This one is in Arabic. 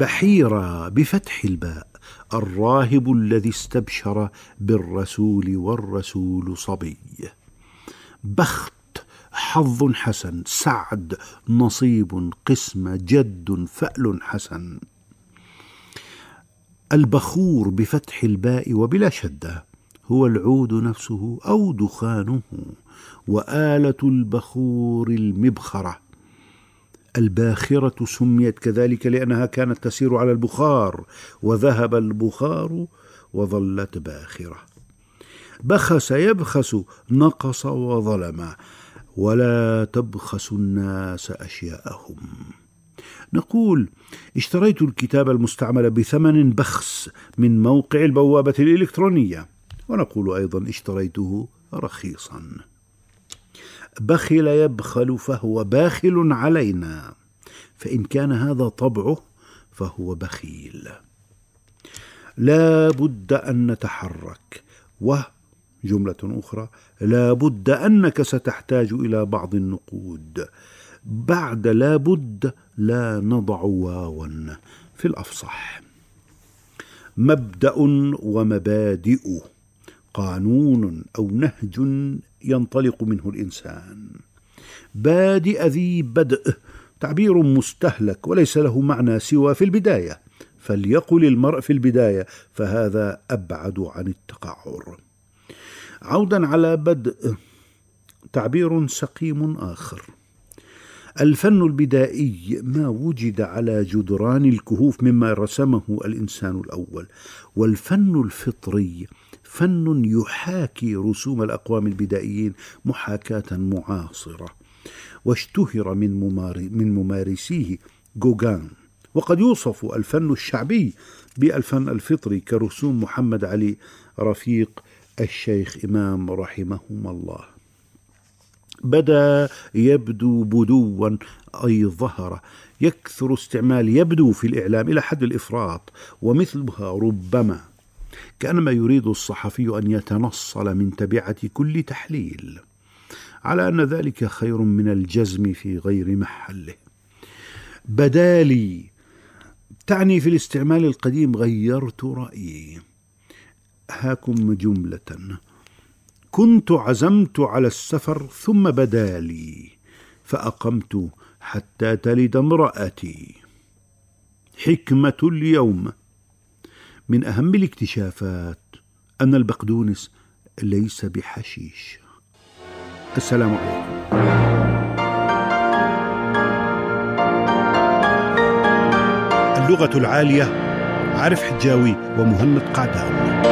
بحيرة بفتح الباء الراهب الذي استبشر بالرسول والرسول صبي. بخت حظ حسن سعد نصيب قسمة جد فأل حسن. البخور بفتح الباء وبلا شدة هو العود نفسه أو دخانه وآلة البخور المبخرة. الباخرة سميت كذلك لأنها كانت تسير على البخار وذهب البخار وظلت باخرة. بخس يبخس نقص وظلم ولا تبخسوا الناس أشياءهم. نقول اشتريت الكتاب المستعمل بثمن بخس من موقع البوابة الإلكترونية ونقول أيضا اشتريته رخيصا. بخل يبخل فهو باخل علينا فإن كان هذا طبعه فهو بخيل. لا بد أن نتحرك. و جملة أخرى لا بد أنك ستحتاج إلى بعض النقود. بعد لا بد لا نضع واوا في الأفصح. مبدأ ومبادئ. قانون أو نهج ينطلق منه الإنسان. بادئ ذي بدء تعبير مستهلك وليس له معنى سوى في البداية. فليقل المرء في البداية فهذا أبعد عن التقعر. عودا على بدء تعبير سقيم آخر. الفن البدائي ما وجد على جدران الكهوف مما رسمه الإنسان الأول والفن الفطري فن يحاكي رسوم الأقوام البدائيين محاكاة معاصرة. واشتهر من, من ممارسيه جوغان. وقد يوصف الفن الشعبي بالفن الفطري كرسوم محمد علي رفيق الشيخ إمام رحمهما الله. بدا يبدو بدوا أي ظهر. يكثر استعمال يبدو في الإعلام إلى حد الإفراط. ومثلها ربما كأنما يريد الصحفي أن يتنصل من تبعة كل تحليل على أن ذلك خير من الجزم في غير محله. بدالي تعني في الاستعمال القديم غيرت رأيي. هاكم جملة. كنت عزمت على السفر ثم بدا لي فأقمت حتى تلد امرأتي. حكمة اليوم. من أهم الاكتشافات أن البقدونس ليس بحشيش. السلام عليكم. اللغة العالية عارف حجاوي ومهند قعدان